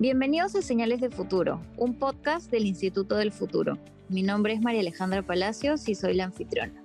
Bienvenidos a Señales de Futuro, un podcast del Instituto del Futuro. Mi nombre es María Alejandra Palacios y soy la anfitriona.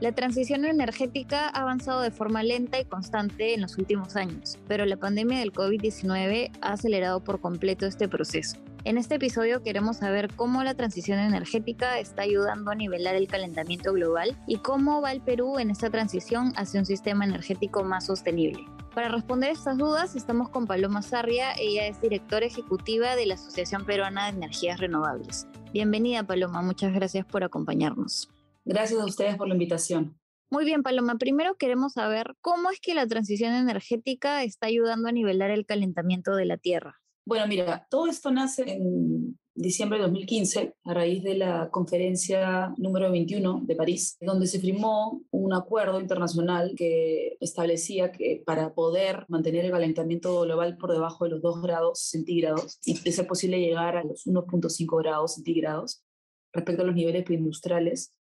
La transición energética ha avanzado de forma lenta y constante en los últimos años, pero la pandemia del COVID-19 ha acelerado por completo este proceso. En este episodio queremos saber cómo la transición energética está ayudando a nivelar el calentamiento global y cómo va el Perú en esta transición hacia un sistema energético más sostenible. Para responder estas dudas estamos con Paloma Sarria, ella es directora ejecutiva de la Asociación Peruana de Energías Renovables. Bienvenida Paloma, muchas gracias por acompañarnos. Gracias a ustedes por la invitación. Muy bien, Paloma. Primero queremos saber cómo es que la transición energética está ayudando a nivelar el calentamiento de la Tierra. Bueno, mira, todo esto nace en diciembre de 2015 a raíz de la conferencia número 21 de París, donde se firmó un acuerdo internacional que establecía que para poder mantener el calentamiento global por debajo de los 2 grados centígrados y de ser posible llegar a los 1.5 grados centígrados respecto a los niveles preindustriales,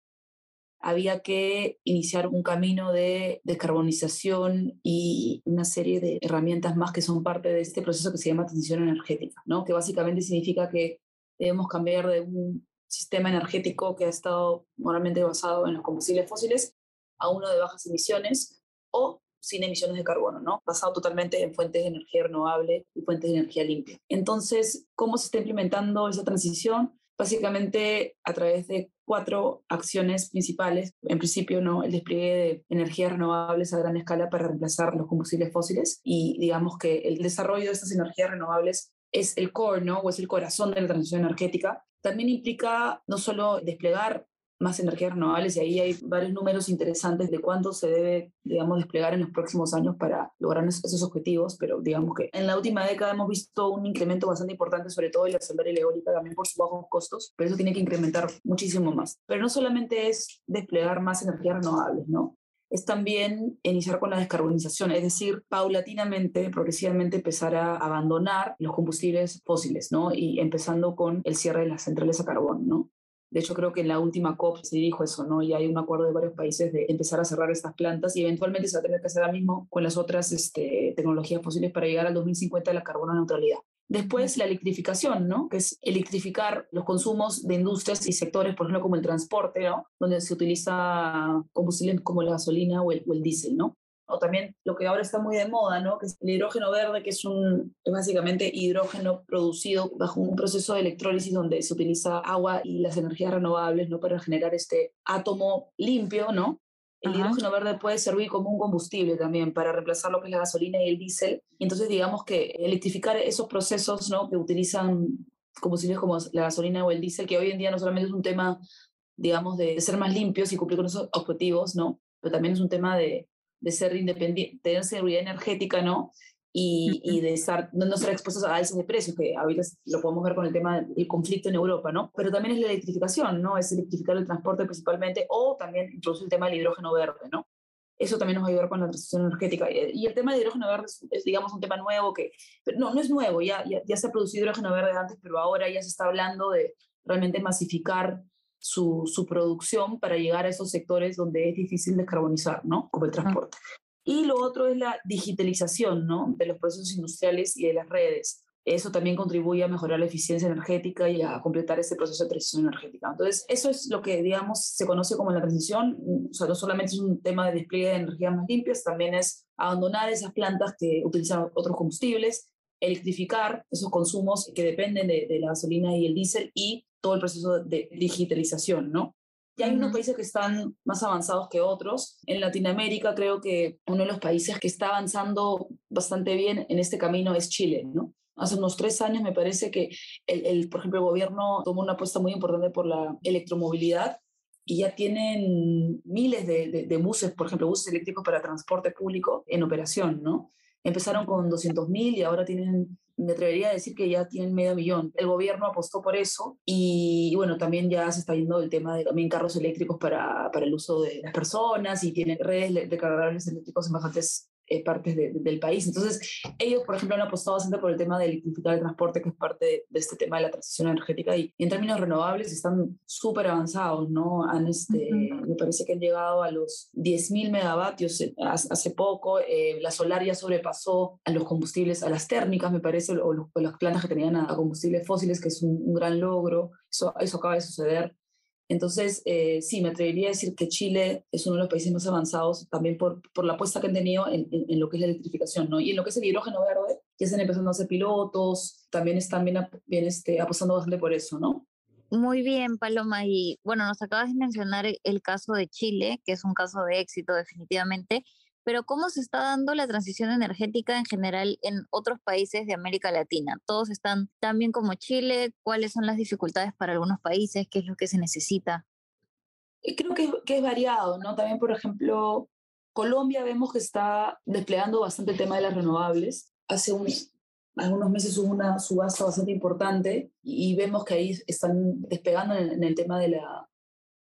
había que iniciar un camino de descarbonización y una serie de herramientas más que son parte de este proceso que se llama transición energética, ¿no? que básicamente significa que debemos cambiar de un sistema energético que ha estado normalmente basado en los combustibles fósiles a uno de bajas emisiones o sin emisiones de carbono, ¿no? Basado totalmente en fuentes de energía renovable y fuentes de energía limpia. Entonces, ¿cómo se está implementando esa transición? Básicamente a través de cuatro acciones principales. En principio, ¿no? el despliegue de energías renovables a gran escala para reemplazar los combustibles fósiles y digamos que el desarrollo de estas energías renovables es el core, ¿no? O es el corazón de la transición energética. También implica no solo desplegar más energías renovables y ahí hay varios números interesantes de cuánto se debe, digamos, desplegar en los próximos años para lograr esos objetivos, pero digamos que en la última década hemos visto un incremento bastante importante, sobre todo en la solar y eólica, también por sus bajos costos, pero eso tiene que incrementar muchísimo más. Pero no solamente es desplegar más energías renovables, ¿no? Es también iniciar con la descarbonización, es decir, paulatinamente, progresivamente empezar a abandonar los combustibles fósiles, ¿no? Y empezando con el cierre de las centrales a carbón, ¿no? De hecho, creo que en la última COP se dijo eso, ¿no? Y hay un acuerdo de varios países de empezar a cerrar estas plantas y eventualmente se va a tener que hacer lo mismo con las otras este, tecnologías fósiles para llegar al 2050 a la carbono neutralidad. Después, la electrificación, ¿no? Que es electrificar los consumos de industrias y sectores, por ejemplo, como el transporte, ¿no? Donde se utiliza combustible como la gasolina o el, o el diésel, ¿no? o también lo que ahora está muy de moda, ¿no? que es el hidrógeno verde, que es, un, básicamente hidrógeno producido bajo un proceso de electrólisis donde se utiliza agua y las energías renovables ¿no? para generar este átomo limpio, ¿no? El hidrógeno verde puede servir como un combustible también para reemplazar lo que es la gasolina y el diésel. Entonces, digamos que electrificar esos procesos ¿no? que utilizan combustibles como la gasolina o el diésel, que hoy en día no solamente es un tema, digamos, de ser más limpios y cumplir con esos objetivos, ¿no? pero también es un tema de, de ser independiente, tener seguridad energética, ¿no? Y, y, de estar, no, no estar expuestos a alzas de precios, que ahorita lo podemos ver con el tema del conflicto en Europa, ¿no? Pero también es la electrificación, ¿no? Es electrificar el transporte principalmente, o también introducir el tema del hidrógeno verde, ¿no? Eso también nos va a ayudar con la transición energética. Y el tema del hidrógeno verde es, digamos, un tema nuevo que, pero no, no es nuevo, ya, ya, ya se ha producido hidrógeno verde antes, pero ahora ya se está hablando de realmente masificar su, su, producción para llegar a esos sectores donde es difícil descarbonizar, ¿no? Como el transporte. Y lo otro es la digitalización, ¿no? De los procesos industriales y de las redes. Eso también contribuye a mejorar la eficiencia energética y a completar ese proceso de transición energética. Entonces, eso es lo que, digamos, se conoce como la transición. O sea, no solamente es un tema de despliegue de energías más limpias, también es abandonar esas plantas que utilizan otros combustibles, electrificar esos consumos que dependen de, de la gasolina y el diésel y todo el proceso de digitalización, ¿no? Y hay unos países que están más avanzados que otros. En Latinoamérica creo que uno de los países que está avanzando bastante bien en este camino es Chile, ¿no? Hace unos tres años me parece que, el, el, por ejemplo, el gobierno tomó una apuesta muy importante por la electromovilidad y ya tienen miles de, de, de buses, por ejemplo, buses eléctricos para transporte público en operación, ¿no? Empezaron con 200.000 y ahora tienen me atrevería a decir que ya tienen medio millón. El gobierno apostó por eso y, bueno, también ya se está viendo el tema de también carros eléctricos para, para el uso de las personas y tienen redes de cargadores eléctricos en bastantes eh, partes del país. Entonces, ellos, por ejemplo, han apostado bastante por el tema de electrificar el transporte, que es parte de, este tema de la transición energética, y, en términos renovables están súper avanzados, ¿no? Han, este, Me parece que han llegado a los 10.000 megavatios hace poco, eh, la solar ya sobrepasó a los combustibles, a las térmicas, me parece, o, las plantas que tenían a, combustibles fósiles, que es un, un gran logro, eso, eso acaba de suceder. Entonces, eh, sí, me atrevería a decir que Chile es uno de los países más avanzados también por, por la apuesta que han tenido en, en, lo que es la electrificación, ¿no? Y en lo que es el hidrógeno verde, ya están empezando a hacer pilotos, también están bien, bien este, apostando bastante por eso, ¿no? Muy bien, Paloma. Y bueno, nos acabas de mencionar el caso de Chile, que es un caso de éxito definitivamente pero ¿cómo se está dando la transición energética en general en otros países de América Latina? ¿Todos están tan bien como Chile? ¿Cuáles son las dificultades para algunos países? ¿Qué es lo que se necesita? Eh, creo que, es variado, ¿no? También, por ejemplo, Colombia vemos que está desplegando bastante el tema de las renovables. Hace unos, algunos meses hubo una subasta bastante importante y vemos que ahí están despegando en el tema de la,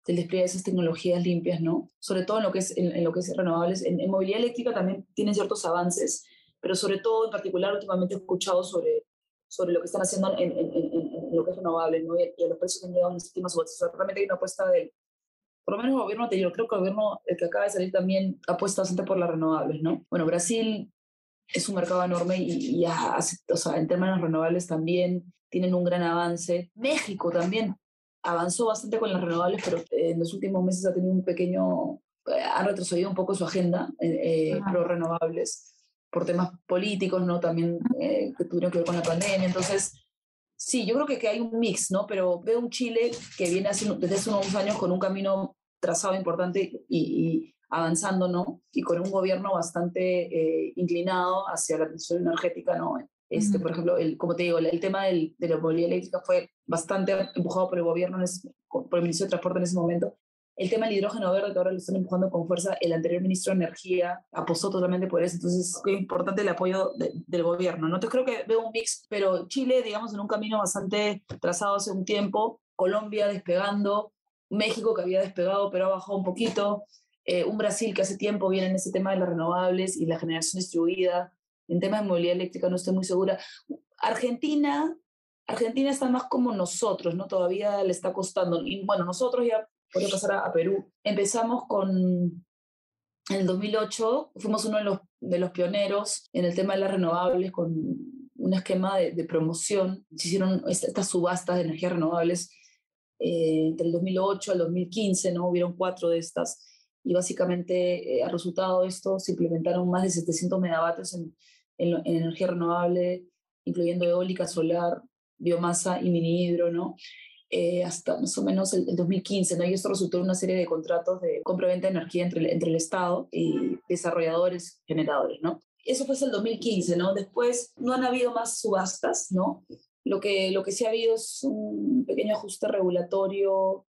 del despliegue de esas tecnologías limpias, ¿no? Sobre todo en lo que es, en, lo que es renovables. En, movilidad eléctrica también tienen ciertos avances, pero sobre todo, en particular, últimamente he escuchado sobre, sobre lo que están haciendo en, en lo que es renovable, ¿no? Y, a los precios que han llegado en las últimas subastas. O sea, realmente hay una apuesta del, por lo menos el gobierno anterior, creo que el gobierno el que acaba de salir también apuesta bastante por las renovables, ¿no? Bueno, Brasil es un mercado enorme y, y o sea, en términos renovables también tienen un gran avance. México también avanzó bastante con las renovables, pero en los últimos meses ha tenido un pequeño, eh, ha retrocedido un poco su agenda eh, eh pro renovables por temas políticos, ¿no? También eh, que tuvieron que ver con la pandemia. Entonces, sí, yo creo que, que hay un mix, ¿no? Pero veo un Chile que viene hace, desde hace unos años con un camino trazado importante y, avanzando, ¿no? Y con un gobierno bastante inclinado hacia la transición energética, ¿no? Este, Por ejemplo, el, como te digo, el, tema del, de la movilidad eléctrica fue bastante empujado por el gobierno, por el Ministerio de Transporte en ese momento. El tema del hidrógeno verde, que ahora lo están empujando con fuerza, el anterior ministro de Energía apostó totalmente por eso. Entonces, es importante el apoyo del gobierno. ¿no? Entonces, creo que veo un mix, pero Chile, digamos, en un camino bastante trazado hace un tiempo, Colombia despegando, México que había despegado pero ha bajado un poquito, eh, un Brasil que hace tiempo viene en ese tema de las renovables y la generación distribuida, en tema de movilidad eléctrica no estoy muy segura. Argentina, Argentina está más como nosotros, ¿no? Todavía le está costando. Y bueno, nosotros ya, voy a pasar a, Perú, empezamos con, en el 2008, fuimos uno de los, de los pioneros en el tema de las renovables con un esquema de, promoción. Se hicieron estas subastas de energías renovables eh, entre el 2008 al 2015, ¿no? Hubieron cuatro de estas y básicamente eh, al resultado de esto se implementaron más de 700 megavatios en, en, energía renovable, incluyendo eólica, solar, biomasa y mini hidro, ¿no? Eh, hasta más o menos el, 2015, ¿no? Y esto resultó en una serie de contratos de compra-venta de energía entre el, entre el Estado y desarrolladores, generadores, ¿no? Eso fue hasta el 2015, ¿no? Después no han habido más subastas, ¿no? Lo que, lo que sí ha habido es un pequeño ajuste regulatorio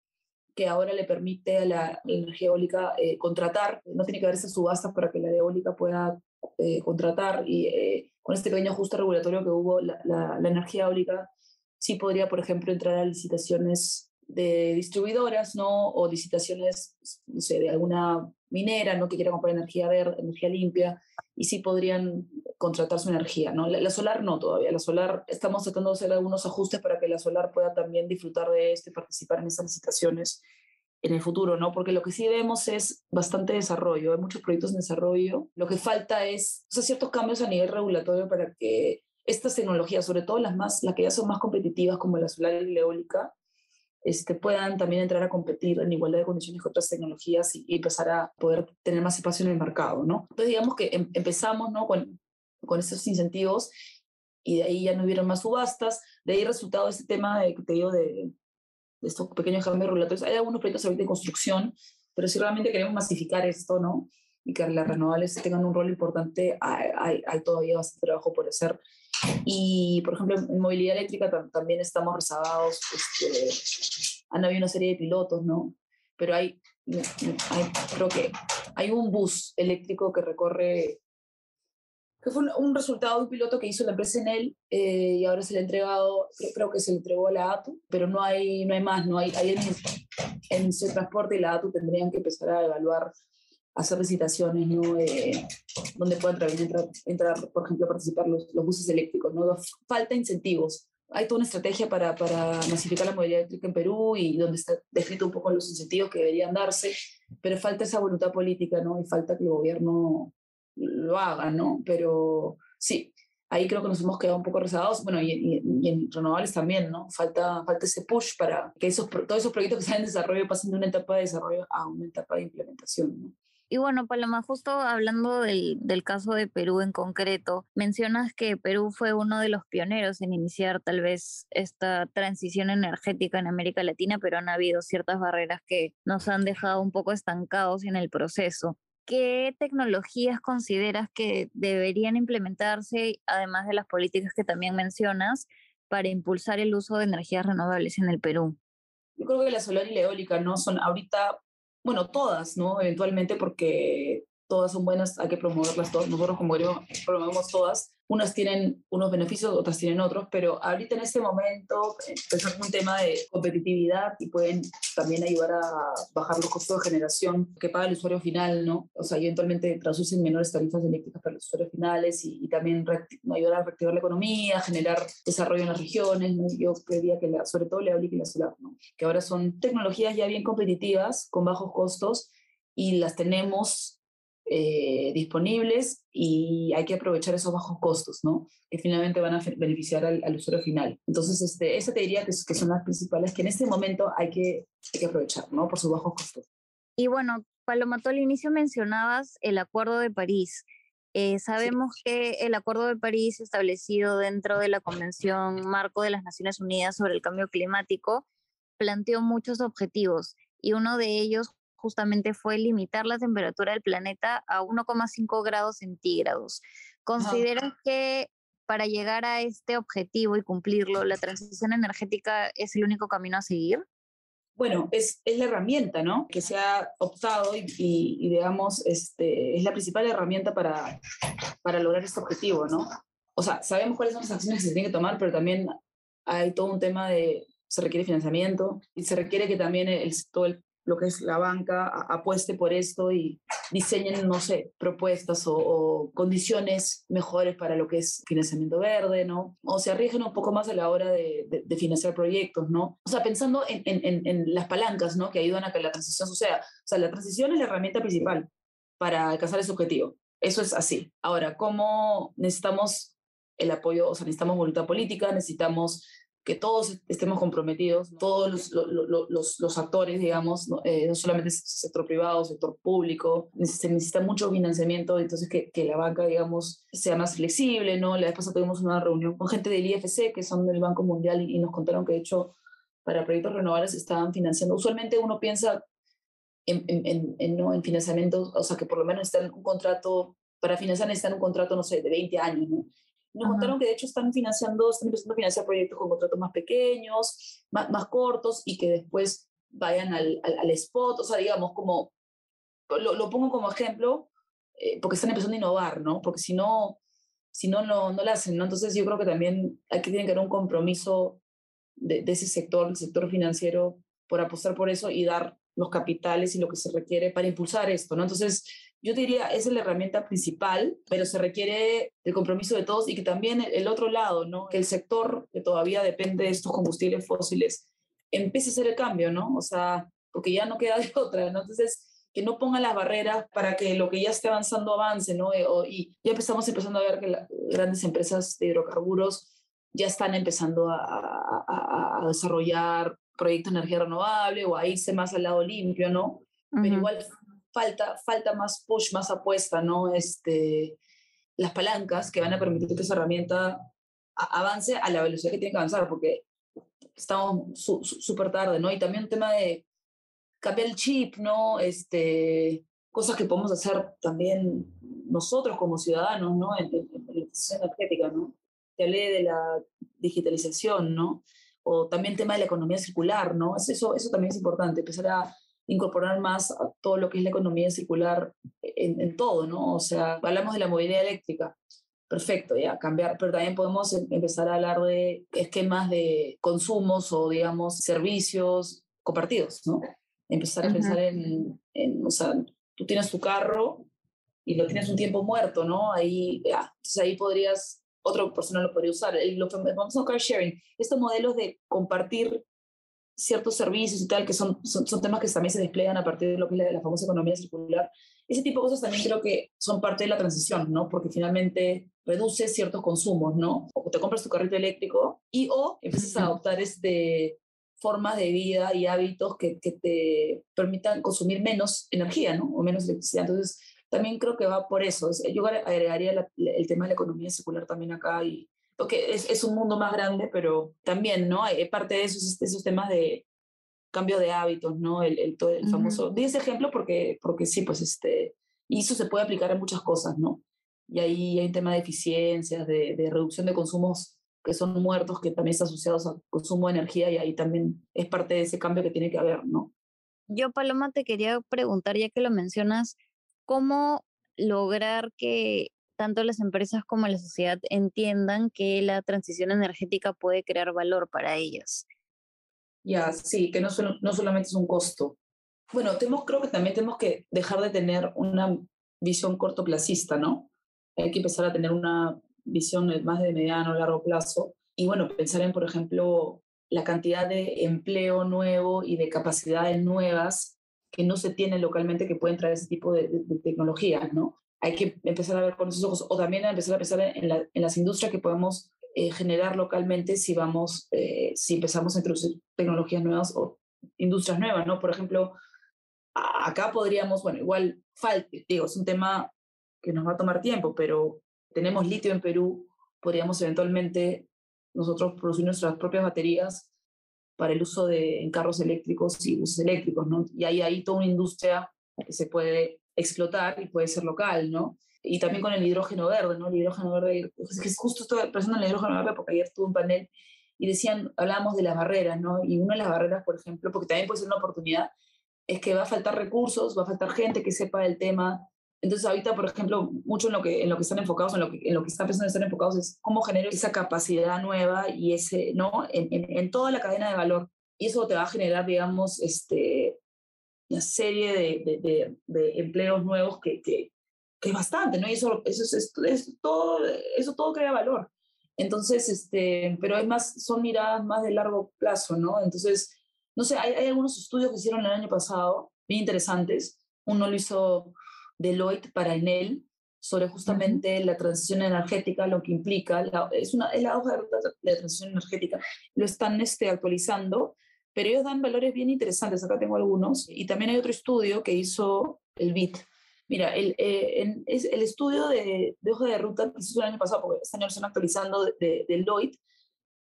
que ahora le permite a la energía eólica eh, contratar, no tiene que haber esas subastas para que la eólica pueda eh, contratar y eh, con este pequeño ajuste regulatorio que hubo, la, la, energía eólica sí podría, por ejemplo, entrar a licitaciones de distribuidoras, ¿no? O licitaciones, no sé, de alguna minera, ¿no? Que quiera comprar energía verde, energía limpia, y sí podrían contratar su energía, ¿no? La, la, solar no todavía. La solar, estamos tratando de hacer algunos ajustes para que la solar pueda también disfrutar de esto y participar en esas licitaciones en el futuro, ¿no? Porque lo que sí vemos es bastante desarrollo, hay muchos proyectos en desarrollo. Lo que falta es o sea, ciertos cambios a nivel regulatorio para que estas tecnologías, sobre todo las, más, las que ya son más competitivas como la solar y la eólica, este, puedan también entrar a competir en igualdad de condiciones con otras tecnologías y, empezar a poder tener más espacio en el mercado, ¿no? Entonces digamos que em, empezamos, ¿no? Con, con estos incentivos y de ahí ya no hubieron más subastas, de ahí resultado este tema de, te digo, de, estos pequeños cambios regulatorios. Hay algunos proyectos ahorita de construcción, pero si realmente queremos masificar esto, ¿no? Y que las renovables tengan un rol importante, hay, hay, todavía bastante trabajo por hacer. Y, por ejemplo, en movilidad eléctrica también estamos rezagados. Este, han habido una serie de pilotos, ¿no? Pero hay, hay, creo que hay un bus eléctrico que recorre que fue un, resultado de un piloto que hizo la empresa en él eh, y ahora se le ha entregado, creo que se le entregó a la ATU, pero no hay, no hay más, no hay, hay en, en ese transporte y la ATU tendrían que empezar a evaluar hacer licitaciones, ¿no? Eh, donde puedan entrar, entrar, por ejemplo, a participar los, los buses eléctricos, ¿no? Falta incentivos. Hay toda una estrategia para, para masificar la movilidad eléctrica en Perú y donde está descrito un poco los incentivos que deberían darse, pero falta esa voluntad política, ¿no? Y falta que el gobierno lo haga, ¿no? Pero sí, ahí creo que nos hemos quedado un poco rezagados, bueno, y, en renovables también, ¿no? Falta, falta ese push para que esos, todos esos proyectos que están en desarrollo pasen de una etapa de desarrollo a una etapa de implementación, ¿no? Y bueno, Paloma, justo hablando del, del, caso de Perú en concreto, mencionas que Perú fue uno de los pioneros en iniciar tal vez esta transición energética en América Latina, pero han habido ciertas barreras que nos han dejado un poco estancados en el proceso. ¿Qué tecnologías consideras que deberían implementarse, además de las políticas que también mencionas, para impulsar el uso de energías renovables en el Perú? Yo creo que la solar y la eólica no son ahorita bueno, todas, ¿no? Eventualmente porque todas son buenas, hay que promoverlas todas. Nosotros como gobierno promovemos todas. Unas tienen unos beneficios, otras tienen otros, pero ahorita en este momento empezar con un tema de competitividad y pueden también ayudar a bajar los costos de generación que paga el usuario final, ¿no? O sea, eventualmente traducen menores tarifas eléctricas para los usuarios finales y, también ayudar a reactivar la economía, generar desarrollo en las regiones, ¿no? Yo creía que la, sobre todo la eólica y la solar, ¿no? Que ahora son tecnologías ya bien competitivas, con bajos costos y las tenemos eh, disponibles y hay que aprovechar esos bajos costos, ¿no? Que finalmente van a beneficiar al, usuario final. Entonces, este, esa te diría que, que, son las principales que en este momento hay que, hay que aprovechar, ¿no? Por sus bajos costos. Y bueno, Paloma, tú al inicio mencionabas el Acuerdo de París. Eh, sabemos que el Acuerdo de París establecido dentro de la Convención Marco de las Naciones Unidas sobre el Cambio Climático planteó muchos objetivos y uno de ellos justamente fue limitar la temperatura del planeta a 1,5 grados centígrados. ¿Consideras que para llegar a este objetivo y cumplirlo, la transición energética es el único camino a seguir? Bueno, es, es la herramienta, ¿no? Que se ha optado y, y, digamos, este, es la principal herramienta para, para lograr este objetivo, ¿no? O sea, sabemos cuáles son las acciones que se tienen que tomar, pero también hay todo un tema de, se requiere financiamiento y se requiere que también el, todo el lo que es la banca apueste por esto y diseñen, no sé, propuestas o, condiciones mejores para lo que es financiamiento verde, ¿no? O se arriesguen un poco más a la hora de, de, financiar proyectos, ¿no? O sea, pensando en, en, en, las palancas, ¿no? Que ayudan a que la transición suceda. O sea, la transición es la herramienta principal para alcanzar ese objetivo. Eso es así. Ahora, ¿cómo necesitamos el apoyo? O sea, necesitamos voluntad política, necesitamos que todos estemos comprometidos, todos los, los, los, actores, digamos, eh, no, solamente el sector privado, sector público, se necesita mucho financiamiento, entonces que, que, la banca, digamos, sea más flexible, ¿no? La vez pasada tuvimos una reunión con gente del IFC, que son del Banco Mundial, y, nos contaron que de hecho para proyectos renovables estaban financiando. Usualmente uno piensa en, en, en, ¿no? en financiamiento, o sea, que por lo menos están un contrato, para financiar necesitan un contrato, no sé, de 20 años, ¿no? Nos contaron que de hecho están financiando, están empezando a financiar proyectos con contratos más pequeños, más, más cortos y que después vayan al, al, spot, o sea, digamos, como, lo, lo pongo como ejemplo, eh, porque están empezando a innovar, ¿no? Porque si no, si no, no, no lo hacen, ¿no? Entonces yo creo que también aquí tiene que haber un compromiso de, de ese sector, el sector financiero, por apostar por eso y dar los capitales y lo que se requiere para impulsar esto, ¿no? Entonces, yo diría, esa es la herramienta principal, pero se requiere el compromiso de todos y que también el otro lado, ¿no? Que el sector que todavía depende de estos combustibles fósiles empiece a hacer el cambio, ¿no? O sea, porque ya no queda de otra, ¿no? Entonces, que no pongan las barreras para que lo que ya esté avanzando avance, ¿no? Eh, y ya empezamos empezando a ver que las grandes empresas de hidrocarburos ya están empezando a, a, a, desarrollar proyectos de energía renovable o a irse más al lado limpio, ¿no? Pero igual falta, falta más push, más apuesta, ¿no? Este, las palancas que van a permitir que esa herramienta avance a la velocidad que tiene que avanzar, porque estamos súper tarde, ¿no? Y también un tema de cambiar el chip, ¿no? Este, cosas que podemos hacer también nosotros como ciudadanos, ¿no? En, en, la transición energética, ¿no? Te hablé de la digitalización, ¿no? O también el tema de la economía circular, ¿no? Eso, eso también es importante, empezar a incorporar más a todo lo que es la economía circular en, en todo, ¿no? O sea, hablamos de la movilidad eléctrica, perfecto, ya, cambiar, pero también podemos em, empezar a hablar de esquemas de consumos o, digamos, servicios compartidos, ¿no? Empezar a pensar en, en, o sea, tú tienes tu carro y lo tienes un tiempo muerto, ¿no? Ahí, ya, entonces ahí podrías, otra persona lo podría usar. Lo vamos a car sharing, estos modelos de compartir ciertos servicios y tal, que son, son, temas que también se desplegan a partir de lo que es la, famosa economía circular. Ese tipo de cosas también creo que son parte de la transición, ¿no? Porque finalmente reduces ciertos consumos, ¿no? O te compras tu carrito eléctrico y o empiezas a adoptar este, formas de vida y hábitos que, que te permitan consumir menos energía, ¿no? O menos electricidad. Entonces, también creo que va por eso. Yo agregaría el tema de la economía circular también acá y, porque es, es, un mundo más grande, pero también, ¿no? Hay, parte de eso es esos temas de cambio de hábitos, ¿no? El, el, todo el famoso... Di ese ejemplo porque, porque sí, pues este... Y eso se puede aplicar en muchas cosas, ¿no? Y ahí hay un tema de eficiencias, de, de reducción de consumos que son muertos, que también están asociados al consumo de energía y ahí también es parte de ese cambio que tiene que haber, ¿no? Yo, Paloma, te quería preguntar, ya que lo mencionas, ¿cómo lograr que tanto las empresas como la sociedad entiendan que la transición energética puede crear valor para ellas. Ya, sí, que no, no solamente es un costo. Bueno, tenemos, creo que también tenemos que dejar de tener una visión cortoplacista, ¿no? Hay que empezar a tener una visión más de mediano, largo plazo. Y bueno, pensar en, por ejemplo, la cantidad de empleo nuevo y de capacidades nuevas que no se tienen localmente que pueden traer ese tipo de, de tecnologías, ¿no? Hay que empezar a ver con esos ojos o también empezar a pensar en, en las industrias que podemos eh, generar localmente si vamos, eh, si empezamos a introducir tecnologías nuevas o industrias nuevas, ¿no? Por ejemplo, acá podríamos, bueno, igual, digo, es un tema que nos va a tomar tiempo, pero tenemos litio en Perú, podríamos eventualmente nosotros producir nuestras propias baterías para el uso de, en carros eléctricos y buses eléctricos, ¿no? Y hay ahí toda una industria que se puede explotar y puede ser local, ¿no? Y también con el hidrógeno verde, ¿no? El hidrógeno verde, que justo estoy pensando en el hidrógeno verde porque ayer tuve un panel y decían, hablábamos de las barreras, ¿no? Y una de las barreras, por ejemplo, porque también puede ser una oportunidad, es que va a faltar recursos, va a faltar gente que sepa el tema. Entonces ahorita, por ejemplo, mucho en lo que, en lo que están enfocados, en lo que, en lo que están pensando en estar enfocados es cómo genero esa capacidad nueva y ese, ¿no? En, en, en toda la cadena de valor. Y eso te va a generar, digamos, este, una serie de, de, de, empleos nuevos que, que, que, es bastante, ¿no? Y eso, eso, es, es, todo, eso todo crea valor. Entonces, este, pero es más, son miradas más de largo plazo, ¿no? Entonces, no sé, hay, hay algunos estudios que hicieron el año pasado, bien interesantes. Uno lo hizo Deloitte para Enel, sobre justamente la transición energética, lo que implica, es, una, es la hoja de, de transición energética, lo están este, actualizando pero ellos dan valores bien interesantes, acá tengo algunos, y también hay otro estudio que hizo el BIT. Mira, el, eh, es el estudio de, de, hoja de ruta que se hizo el año pasado, porque este año lo están actualizando de, de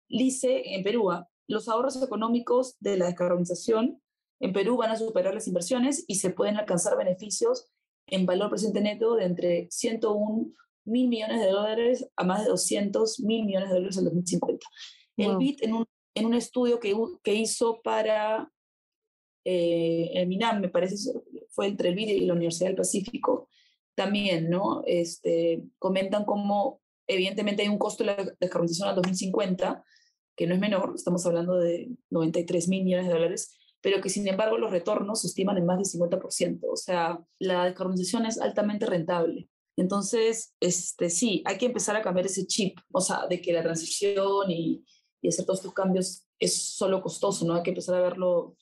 dice en Perú, ah, los ahorros económicos de la descarbonización en Perú van a superar las inversiones y se pueden alcanzar beneficios en valor presente neto de entre 101 mil millones de dólares a más de 200 mil millones de dólares en 2050. El BIT en un en un estudio que, que hizo para eh, el MINAM, me parece, fue entre el BID y la Universidad del Pacífico, también, ¿no? Este, comentan cómo evidentemente hay un costo de la descarbonización al 2050, que no es menor, estamos hablando de 93 mil millones de dólares, pero que sin embargo los retornos se estiman en más del 50%, o sea, la descarbonización es altamente rentable. Entonces, este, sí, hay que empezar a cambiar ese chip, o sea, de que la transición y, y hacer todos estos cambios es solo costoso, ¿no? Hay que empezar a ver los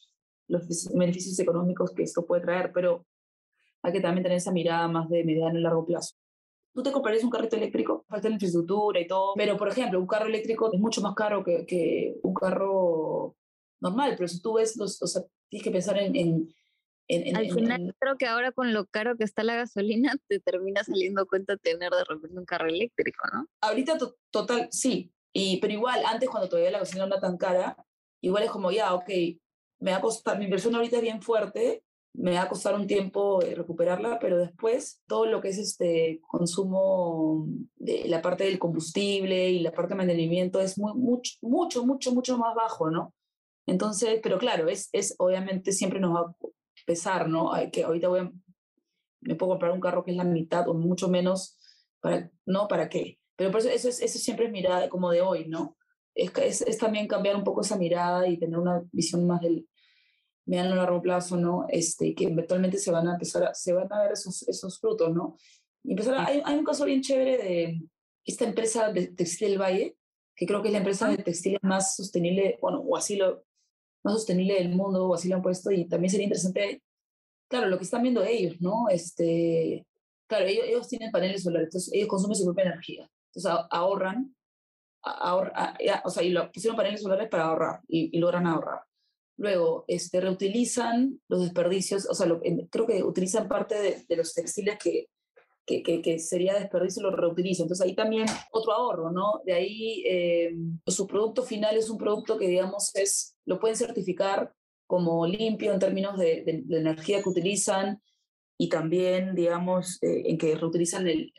beneficios económicos que esto puede traer, pero hay que también tener esa mirada más de mediano y largo plazo. Tú te comprarías un carrito eléctrico, falta la infraestructura y todo, pero por ejemplo, un carro eléctrico es mucho más caro que, que un carro normal, pero si tú ves, los, o sea, tienes que pensar en... en, en Al final, creo que ahora con lo caro que está la gasolina, te termina saliendo cuenta tener de repente un carro eléctrico, ¿no? Ahorita, total, sí, y, pero igual, antes cuando todavía la gasolina no era tan cara, igual es como, ya, ok, me va a costar, mi inversión ahorita es bien fuerte, me va a costar un tiempo eh, recuperarla, pero después todo lo que es este consumo de la parte del combustible y la parte de mantenimiento es muy, mucho, mucho, mucho, mucho más bajo, ¿no? Entonces, pero claro, es, es obviamente siempre nos va a pesar, ¿no? Hay que ahorita voy a, me puedo comprar un carro que es la mitad o mucho menos, para, ¿no? ¿Para qué? Pero por eso, eso, es, eso siempre es mirada como de hoy, ¿no? Es, es, es, también cambiar un poco esa mirada y tener una visión más del, mediano a largo plazo, ¿no? Este, que eventualmente se van a empezar a, se van a ver esos, esos frutos, ¿no? Y empezar hay, hay, un caso bien chévere de esta empresa de Textil del Valle, que creo que es la empresa de textil más sostenible, bueno, o así lo, más sostenible del mundo, o así lo han puesto, y también sería interesante, claro, lo que están viendo ellos, ¿no? Este, claro, ellos, ellos tienen paneles solares, entonces ellos consumen su propia energía, entonces ahorran, ahorra, o sea, y lo, pusieron paneles solares para ahorrar, y, y logran ahorrar. Luego, este, reutilizan los desperdicios, o sea, lo, creo que utilizan parte de, de los textiles que, que, que, que, sería desperdicio lo reutiliza. Entonces ahí también otro ahorro, ¿no? De ahí eh, su producto final es un producto que, digamos, es, lo pueden certificar como limpio en términos de energía que utilizan y también, digamos, eh, en que reutilizan el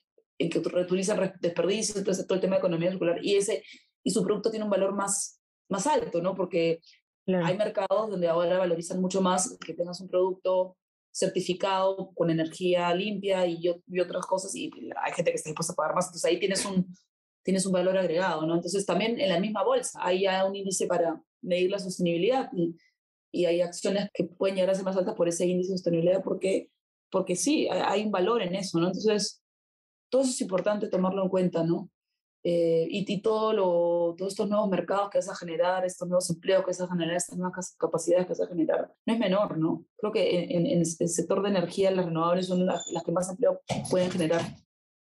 en que reutilizan desperdicios, entonces todo el tema de economía circular y ese y su producto tiene un valor más más alto, ¿no? Porque Claro. Hay mercados donde ahora valorizan mucho más que tengas un producto certificado con energía limpia y, y, otras cosas y hay gente que está dispuesta a pagar más. Entonces ahí tienes un, tienes un valor agregado, ¿no? Entonces también en la misma bolsa hay ya un índice para medir la sostenibilidad y, y hay acciones que pueden llegar a ser más altas por ese índice de sostenibilidad porque, porque sí, hay un valor en eso, ¿no? Entonces todo eso es importante tomarlo en cuenta, ¿no? eh, y, y todo lo, todos estos nuevos mercados que vas a generar, estos nuevos empleos que vas a generar, estas nuevas capacidades que vas a generar, no es menor, ¿no? Creo que en, en el sector de energía las renovables son las, las que más empleo pueden generar.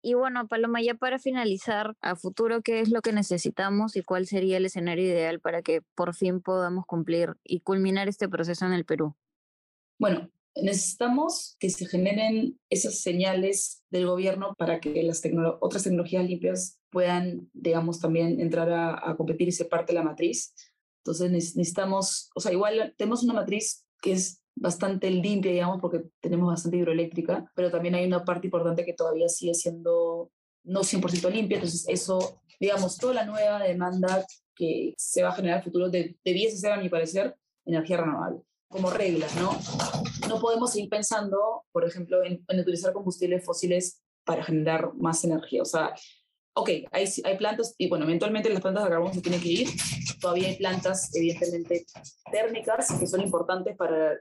Y bueno, Paloma, ya para finalizar, a futuro, ¿qué es lo que necesitamos y cuál sería el escenario ideal para que por fin podamos cumplir y culminar este proceso en el Perú? Bueno, necesitamos que se generen esas señales del gobierno para que las otras tecnologías limpias puedan, digamos, también entrar a, a, competir y ser parte de la matriz. Entonces necesitamos, o sea, igual tenemos una matriz que es bastante limpia, digamos, porque tenemos bastante hidroeléctrica, pero también hay una parte importante que todavía sigue siendo no 100% limpia, entonces eso, digamos, toda la nueva demanda que se va a generar en el futuro de, debiese ser, a mi parecer, energía renovable como regla, ¿no? No podemos seguir pensando, por ejemplo, en, utilizar combustibles fósiles para generar más energía. O sea, ok, hay, hay plantas, y bueno, eventualmente las plantas de carbón se tienen que ir. Todavía hay plantas, evidentemente, térmicas que son importantes para,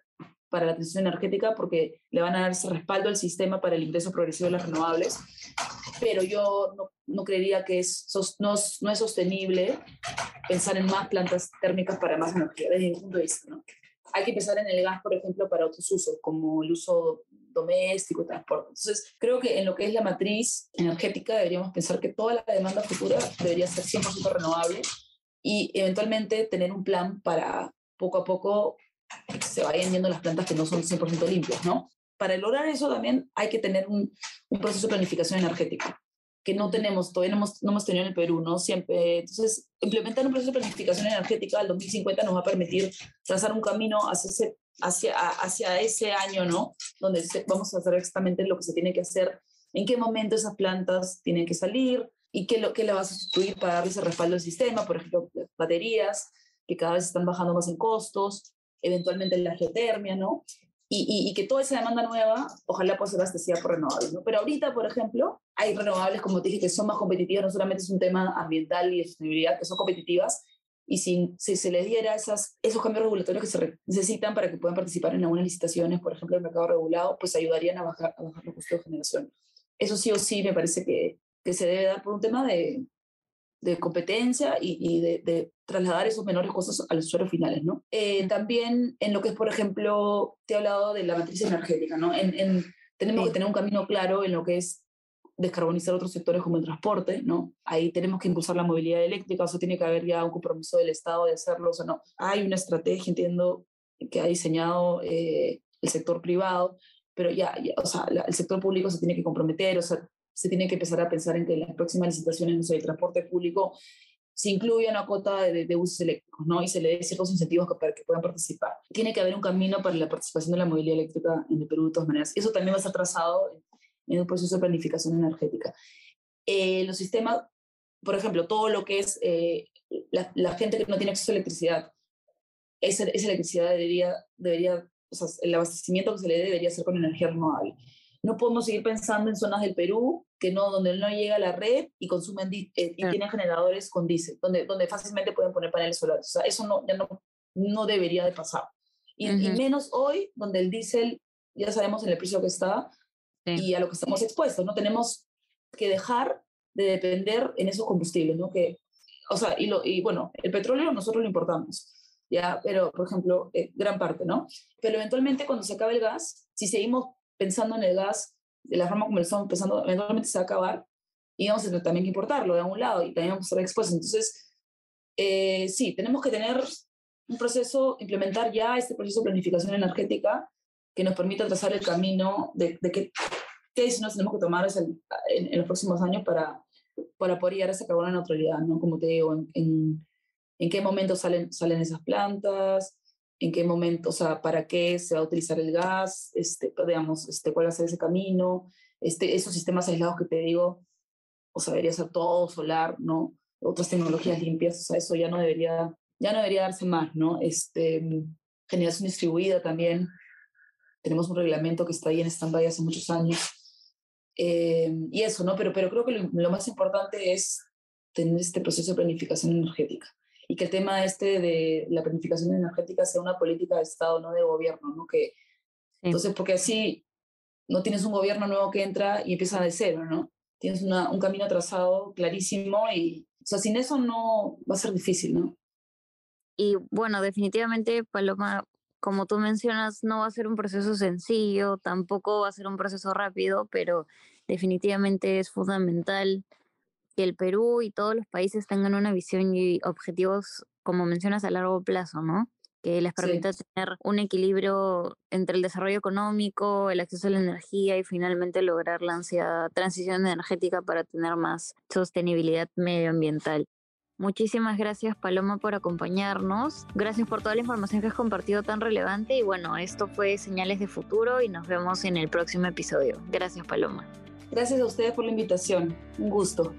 para la transición energética porque le van a dar respaldo al sistema para el ingreso progresivo de las renovables. Pero yo no, no creería que es, no, no es sostenible pensar en más plantas térmicas para más energía, desde mi punto de vista, ¿no? Hay que pensar en el gas, por ejemplo, para otros usos, como el uso doméstico, transporte. Entonces, creo que en lo que es la matriz energética deberíamos pensar que toda la demanda futura debería ser 100% renovable y eventualmente tener un plan para poco a poco que se vayan yendo las plantas que no son 100% limpias, ¿no? Para lograr eso también hay que tener un, un proceso de planificación energética que no tenemos, todavía no hemos, no hemos tenido en el Perú, ¿no? Siempre, entonces, implementar un proceso de planificación energética al 2050 nos va a permitir trazar un camino hacia ese, hacia, hacia ese año, ¿no? Donde vamos a hacer exactamente lo que se tiene que hacer, en qué momento esas plantas tienen que salir y qué, lo, qué le va a sustituir para darle ese respaldo al sistema, por ejemplo, baterías, que cada vez están bajando más en costos, eventualmente la geotermia, ¿no? Y, y, y, que toda esa demanda nueva, ojalá pueda ser abastecida por renovables. ¿no? Pero ahorita, por ejemplo, hay renovables, como te dije, que son más competitivas, no solamente es un tema ambiental y de sostenibilidad, que son competitivas, y si, si se les diera esas, esos cambios regulatorios que se necesitan para que puedan participar en algunas licitaciones, por ejemplo, el mercado regulado, pues ayudarían a bajar, a bajar los costos de generación. Eso sí o sí me parece que, que se debe dar por un tema de, de competencia y, y de, de, trasladar esos menores costos a los usuarios finales, ¿no? Eh, también en lo que es, por ejemplo, te he hablado de la matriz energética, ¿no? En, en, tenemos sí. que tener un camino claro en lo que es descarbonizar otros sectores como el transporte, ¿no? Ahí tenemos que impulsar la movilidad eléctrica, o sea, tiene que haber ya un compromiso del Estado de hacerlo, o sea, no. Hay una estrategia, entiendo, que ha diseñado eh, el sector privado, pero ya, ya, o sea, la, el sector público se tiene que comprometer, o sea, se tiene que empezar a pensar en que las próximas licitaciones no sé, el transporte público se incluya una cuota de, de, usos eléctricos ¿no? y se le dé ciertos incentivos para que puedan participar. Tiene que haber un camino para la participación de la movilidad eléctrica en el Perú de todas maneras. Eso también va a estar trazado en, un proceso de planificación energética. Eh, los sistemas, por ejemplo, todo lo que es eh, la, gente que no tiene acceso a electricidad, esa, esa electricidad debería, debería, o sea, el abastecimiento que se le dé debería ser con energía renovable. No podemos seguir pensando en zonas del Perú que no, donde no llega la red y consumen eh, y tienen generadores con diésel, donde, donde fácilmente pueden poner paneles solares. O sea, eso no, ya no, no debería de pasar. Y, menos hoy, donde el diésel, ya sabemos en el precio que está y a lo que estamos expuestos, ¿no? Tenemos que dejar de depender en esos combustibles, ¿no? Que, o sea, y, lo, y bueno, el petróleo nosotros lo importamos, ¿ya? Pero, por ejemplo, eh, gran parte, ¿no? Pero eventualmente cuando se acabe el gas, si seguimos pensando en el gas de la forma como lo estamos pensando, eventualmente se va a acabar y vamos a tener también que importarlo de un lado y también vamos a estar expuestos. Entonces, eh, sí, tenemos que tener un proceso, implementar ya este proceso de planificación energética que nos permita trazar el camino de, de qué, qué decisiones tenemos que tomar en, en, los próximos años para, para poder llegar a esa carbono neutralidad, ¿no? Como te digo, en, en, en, qué momento salen, salen esas plantas, en qué momento, o sea, para qué se va a utilizar el gas, este, digamos, este, cuál va a ser ese camino, este, esos sistemas aislados que te digo, o sea, debería ser todo solar, ¿no? Otras tecnologías limpias, o sea, eso ya no debería, ya no debería darse más, ¿no? Este, generación distribuida también, tenemos un reglamento que está ahí en stand-by hace muchos años, eh, y eso, ¿no? Pero, pero creo que lo, lo, más importante es tener este proceso de planificación energética y que el tema este de la planificación energética sea una política de Estado, no de gobierno, ¿no? Que, Entonces, porque así no tienes un gobierno nuevo que entra y empieza de cero, ¿no? Tienes una, un camino trazado clarísimo y, o sea, sin eso no va a ser difícil, ¿no? Y bueno, definitivamente, Paloma, como tú mencionas, no va a ser un proceso sencillo, tampoco va a ser un proceso rápido, pero definitivamente es fundamental que el Perú y todos los países tengan una visión y objetivos, como mencionas, a largo plazo, ¿no? Que les permita tener un equilibrio entre el desarrollo económico, el acceso a la energía y finalmente lograr la ansiada transición energética para tener más sostenibilidad medioambiental. Muchísimas gracias Paloma por acompañarnos. Gracias por toda la información que has compartido tan relevante y bueno, esto fue Señales de Futuro y nos vemos en el próximo episodio. Gracias Paloma. Gracias a ustedes por la invitación. Un gusto.